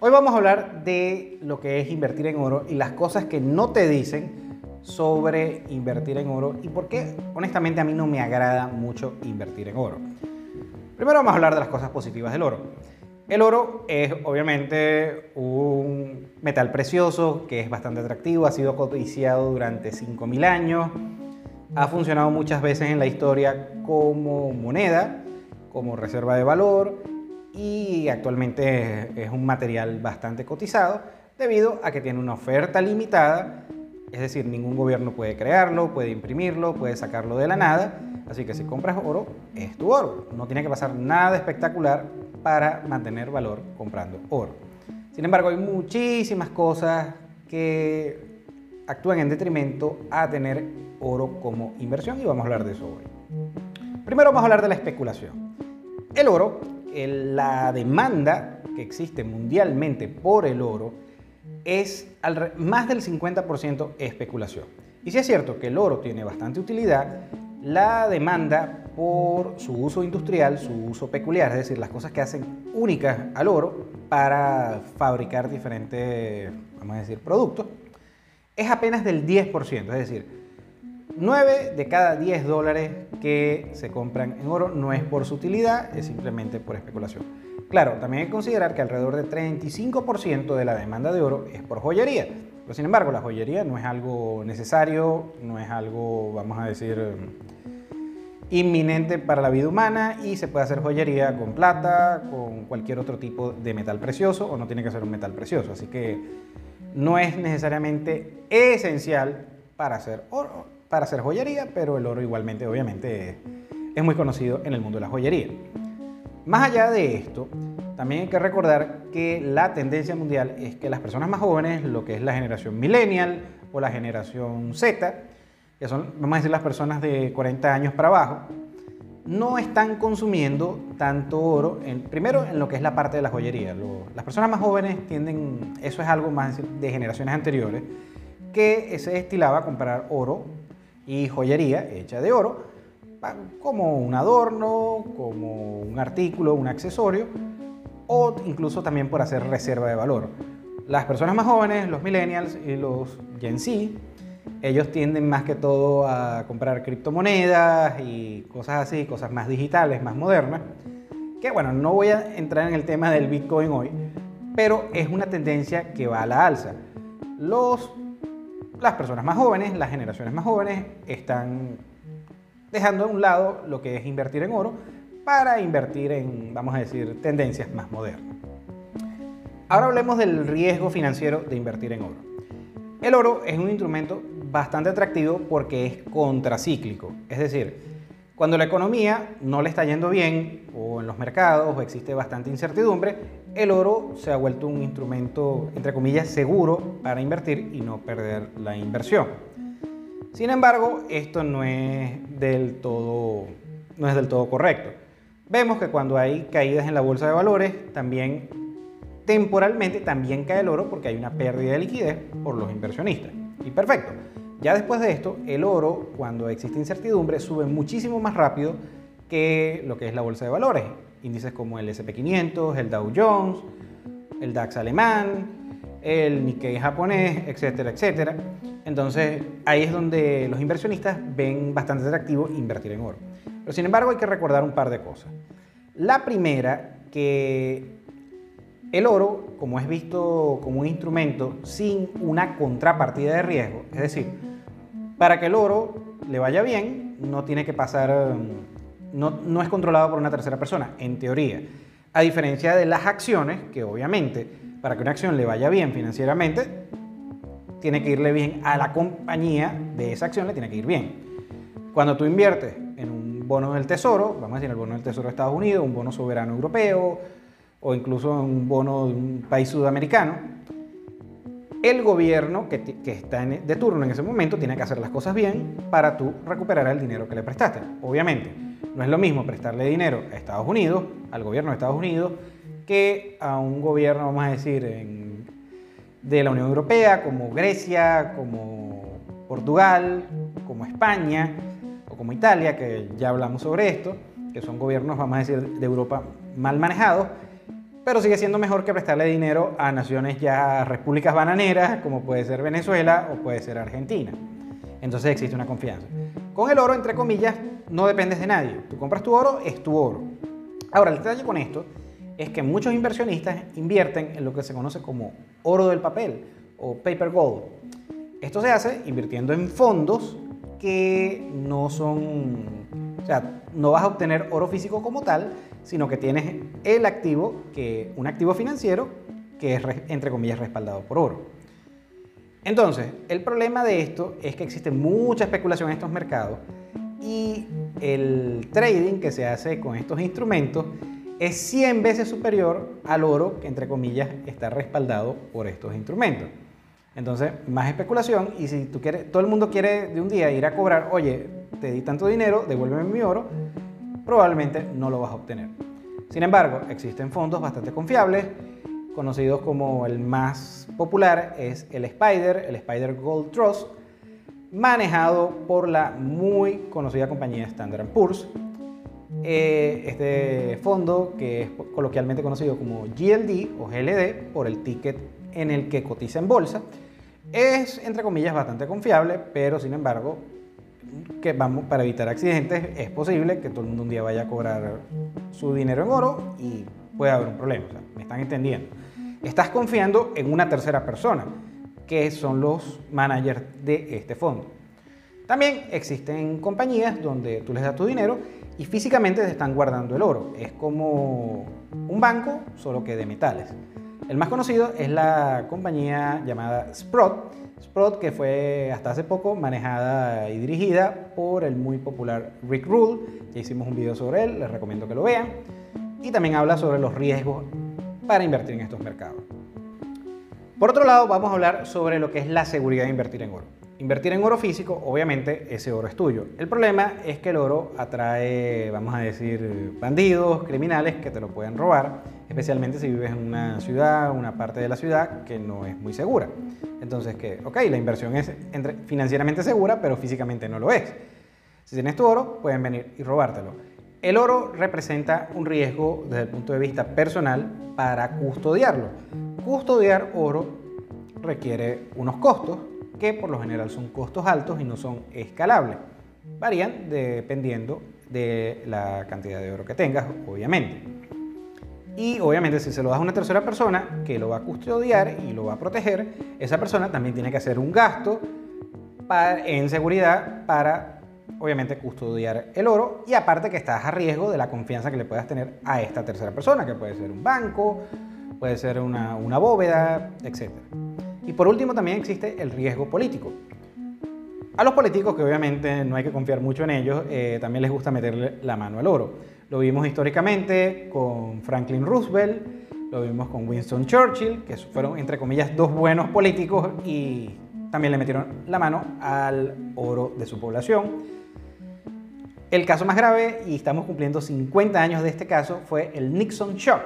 Hoy vamos a hablar de lo que es invertir en oro y las cosas que no te dicen sobre invertir en oro y por qué honestamente a mí no me agrada mucho invertir en oro. Primero vamos a hablar de las cosas positivas del oro. El oro es obviamente un metal precioso que es bastante atractivo, ha sido codiciado durante 5.000 años, ha funcionado muchas veces en la historia como moneda, como reserva de valor y actualmente es un material bastante cotizado debido a que tiene una oferta limitada, es decir, ningún gobierno puede crearlo, puede imprimirlo, puede sacarlo de la nada, así que si compras oro, es tu oro, no tiene que pasar nada espectacular para mantener valor comprando oro. Sin embargo, hay muchísimas cosas que actúan en detrimento a tener oro como inversión y vamos a hablar de eso hoy. Primero vamos a hablar de la especulación. El oro, la demanda que existe mundialmente por el oro es más del 50% especulación. Y si es cierto que el oro tiene bastante utilidad, la demanda por su uso industrial, su uso peculiar, es decir, las cosas que hacen únicas al oro para fabricar diferentes, vamos a decir, productos, es apenas del 10%, es decir, 9 de cada 10 dólares que se compran en oro no es por su utilidad, es simplemente por especulación. Claro, también hay que considerar que alrededor del 35% de la demanda de oro es por joyería. Pero sin embargo, la joyería no es algo necesario, no es algo, vamos a decir, inminente para la vida humana y se puede hacer joyería con plata, con cualquier otro tipo de metal precioso o no tiene que ser un metal precioso. Así que no es necesariamente esencial para hacer oro para hacer joyería, pero el oro igualmente obviamente es muy conocido en el mundo de la joyería. Más allá de esto, también hay que recordar que la tendencia mundial es que las personas más jóvenes, lo que es la generación millennial o la generación Z, que son, vamos a decir, las personas de 40 años para abajo, no están consumiendo tanto oro, en, primero en lo que es la parte de la joyería. las personas más jóvenes tienden, eso es algo más de generaciones anteriores, que se destilaba a comprar oro y joyería hecha de oro, como un adorno, como un artículo, un accesorio, o incluso también por hacer reserva de valor. Las personas más jóvenes, los millennials y los Gen Z, ellos tienden más que todo a comprar criptomonedas y cosas así, cosas más digitales, más modernas. Que bueno, no voy a entrar en el tema del Bitcoin hoy, pero es una tendencia que va a la alza. Los las personas más jóvenes, las generaciones más jóvenes, están dejando a un lado lo que es invertir en oro para invertir en, vamos a decir, tendencias más modernas. Ahora hablemos del riesgo financiero de invertir en oro. El oro es un instrumento bastante atractivo porque es contracíclico, es decir, cuando la economía no le está yendo bien o en los mercados o existe bastante incertidumbre, el oro se ha vuelto un instrumento, entre comillas, seguro para invertir y no perder la inversión. Sin embargo, esto no es del todo, no es del todo correcto. Vemos que cuando hay caídas en la bolsa de valores, también temporalmente también cae el oro porque hay una pérdida de liquidez por los inversionistas. Y perfecto. Ya después de esto, el oro, cuando existe incertidumbre, sube muchísimo más rápido que lo que es la bolsa de valores. Índices como el SP500, el Dow Jones, el DAX alemán, el Nikkei japonés, etcétera, etcétera. Entonces ahí es donde los inversionistas ven bastante atractivo invertir en oro. Pero sin embargo hay que recordar un par de cosas. La primera, que el oro, como es visto como un instrumento sin una contrapartida de riesgo, es decir, para que el oro le vaya bien, no tiene que pasar, no, no es controlado por una tercera persona, en teoría. A diferencia de las acciones, que obviamente para que una acción le vaya bien financieramente, tiene que irle bien a la compañía de esa acción, le tiene que ir bien. Cuando tú inviertes en un bono del tesoro, vamos a decir el bono del tesoro de Estados Unidos, un bono soberano europeo, o incluso un bono de un país sudamericano, el gobierno que, está de turno en ese momento tiene que hacer las cosas bien para tú recuperar el dinero que le prestaste. Obviamente, no es lo mismo prestarle dinero a Estados Unidos, al gobierno de Estados Unidos, que a un gobierno, vamos a decir, de la Unión Europea, como Grecia, como Portugal, como España o como Italia, que ya hablamos sobre esto, que son gobiernos, vamos a decir, de Europa mal manejados pero sigue siendo mejor que prestarle dinero a naciones ya repúblicas bananeras, como puede ser Venezuela o puede ser Argentina. Entonces existe una confianza. Con el oro, entre comillas, no dependes de nadie. Tú compras tu oro, es tu oro. Ahora, el detalle con esto es que muchos inversionistas invierten en lo que se conoce como oro del papel o paper gold. Esto se hace invirtiendo en fondos que no son, o sea, no vas a obtener oro físico como tal, sino que tienes el activo, que, un activo financiero que es, entre comillas, respaldado por oro. Entonces, el problema de esto es que existe mucha especulación en estos mercados y el trading que se hace con estos instrumentos es 100 veces superior al oro que, entre comillas, está respaldado por estos instrumentos. Entonces, más especulación y si tú quieres, todo el mundo quiere de un día ir a cobrar, oye, te di tanto dinero, devuélveme mi oro, probablemente no lo vas a obtener. Sin embargo, existen fondos bastante confiables, conocidos como el más popular es el Spider, el Spider Gold Trust, manejado por la muy conocida compañía Standard Poor's. Eh, este fondo, que es coloquialmente conocido como GLD o GLD por el ticket en el que cotiza en bolsa, es entre comillas bastante confiable, pero sin embargo, que vamos para evitar accidentes, es posible que todo el mundo un día vaya a cobrar su dinero en oro y puede haber un problema. ¿Me están entendiendo? Estás confiando en una tercera persona, que son los managers de este fondo. También existen compañías donde tú les das tu dinero y físicamente te están guardando el oro. Es como un banco, solo que de metales. El más conocido es la compañía llamada Sprott. Sprott que fue hasta hace poco manejada y dirigida por el muy popular Rick Rule. Ya hicimos un video sobre él, les recomiendo que lo vean. Y también habla sobre los riesgos para invertir en estos mercados. Por otro lado, vamos a hablar sobre lo que es la seguridad de invertir en oro. Invertir en oro físico, obviamente, ese oro es tuyo. El problema es que el oro atrae, vamos a decir, bandidos, criminales que te lo pueden robar, especialmente si vives en una ciudad, una parte de la ciudad que no es muy segura. Entonces, que, ok, la inversión es financieramente segura, pero físicamente no lo es. Si tienes tu oro, pueden venir y robártelo. El oro representa un riesgo desde el punto de vista personal para custodiarlo. Custodiar oro requiere unos costos que por lo general son costos altos y no son escalables. Varían dependiendo de la cantidad de oro que tengas, obviamente. Y obviamente si se lo das a una tercera persona que lo va a custodiar y lo va a proteger, esa persona también tiene que hacer un gasto en seguridad para obviamente custodiar el oro y aparte que estás a riesgo de la confianza que le puedas tener a esta tercera persona, que puede ser un banco, puede ser una, bóveda, etc. Y por último también existe el riesgo político. A los políticos, que obviamente no hay que confiar mucho en ellos, eh, también les gusta meterle la mano al oro. Lo vimos históricamente con Franklin Roosevelt, lo vimos con Winston Churchill, que fueron, entre comillas, dos buenos políticos y también le metieron la mano al oro de su población. El caso más grave, y estamos cumpliendo 50 años de este caso, fue el Nixon Shock,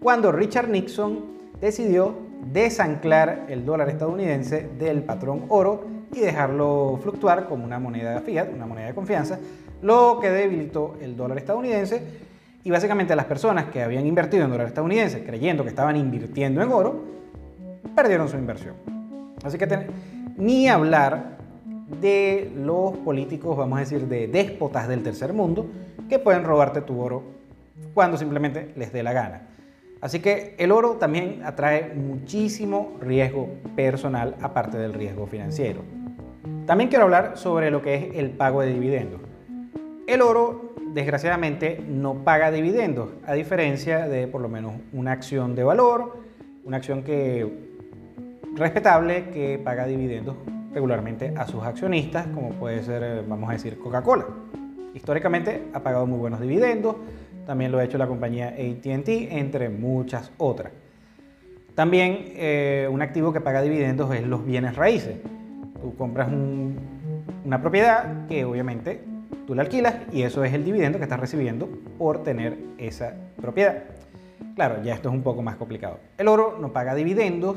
cuando Richard Nixon decidió desanclar el dólar estadounidense del patrón oro y dejarlo fluctuar como una moneda fiat, una moneda de confianza, lo que debilitó el dólar estadounidense y básicamente las personas que habían invertido en dólar estadounidense creyendo que estaban invirtiendo en oro, perdieron su inversión. Así que ni hablar de los políticos, vamos a decir, de déspotas del tercer mundo, que pueden robarte tu oro cuando simplemente les dé la gana. Así que el oro también atrae muchísimo riesgo personal aparte del riesgo financiero. También quiero hablar sobre lo que es el pago de dividendos. El oro, desgraciadamente, no paga dividendos, a diferencia de por lo menos una acción de valor, una acción que respetable que paga dividendos regularmente a sus accionistas, como puede ser, eh, vamos a decir, Coca-Cola. Históricamente ha pagado muy buenos dividendos, también lo ha hecho la compañía ATT, entre muchas otras. También eh, un activo que paga dividendos es los bienes raíces. Tú compras una propiedad que obviamente tú la alquilas y eso es el dividendo que estás recibiendo por tener esa propiedad. Claro, ya esto es un poco más complicado. El oro no paga dividendos,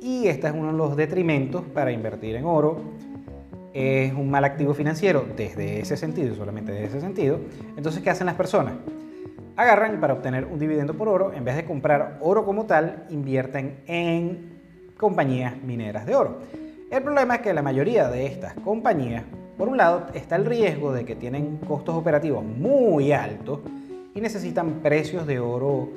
y este es uno de los detrimentos para invertir en oro. Es un mal activo financiero desde ese sentido, solamente desde ese sentido. Entonces, ¿qué hacen las personas? Agarran para obtener un dividendo por oro, en vez de comprar oro como tal, invierten en compañías mineras de oro. El problema es que la mayoría de estas compañías, por un lado, está el riesgo de que tienen costos operativos muy altos y necesitan precios de oro,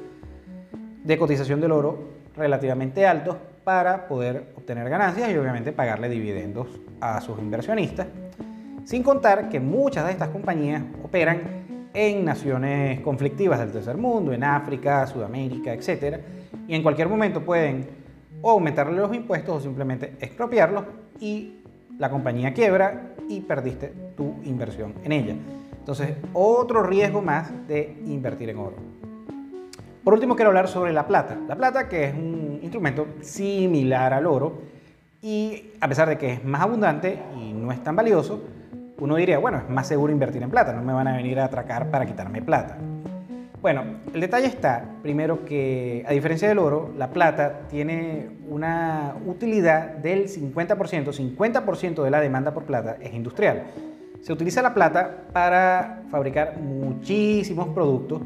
de cotización del oro relativamente altos para poder obtener ganancias y obviamente pagarle dividendos a sus inversionistas. Sin contar que muchas de estas compañías operan en naciones conflictivas del tercer mundo, en África, Sudamérica, etc. Y en cualquier momento pueden o aumentarle los impuestos o simplemente expropiarlos y la compañía quiebra y perdiste tu inversión en ella. Entonces, otro riesgo más de invertir en oro. Por último, quiero hablar sobre la plata. La plata, que es un instrumento similar al oro, y a pesar de que es más abundante y no es tan valioso, uno diría, bueno, es más seguro invertir en plata, no me van a venir a atracar para quitarme plata. Bueno, el detalle está, primero, que a diferencia del oro, la plata tiene una utilidad del 50%, 50% de la demanda por plata es industrial. Se utiliza la plata para fabricar muchísimos productos,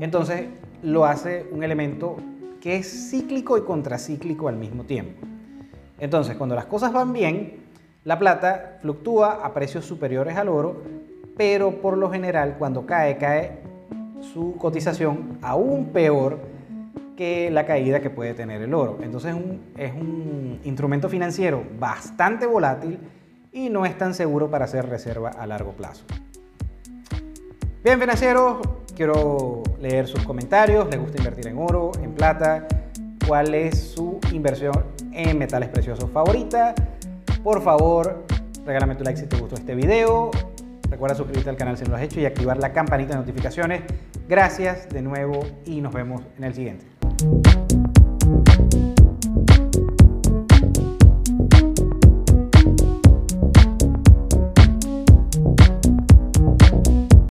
entonces lo hace un elemento que es cíclico y contracíclico al mismo tiempo. Entonces, cuando las cosas van bien, la plata fluctúa a precios superiores al oro, pero por lo general cuando cae, cae su cotización aún peor que la caída que puede tener el oro. Entonces es un instrumento financiero bastante volátil y no es tan seguro para hacer reserva a largo plazo. Bien, financieros, quiero leer sus comentarios. ¿Les gusta invertir en oro, en plata? ¿Cuál es su inversión en metales preciosos favorita? Por favor, regálame tu like si te gustó este video. Recuerda suscribirte al canal si no lo has hecho y activar la campanita de notificaciones. Gracias de nuevo y nos vemos en el siguiente.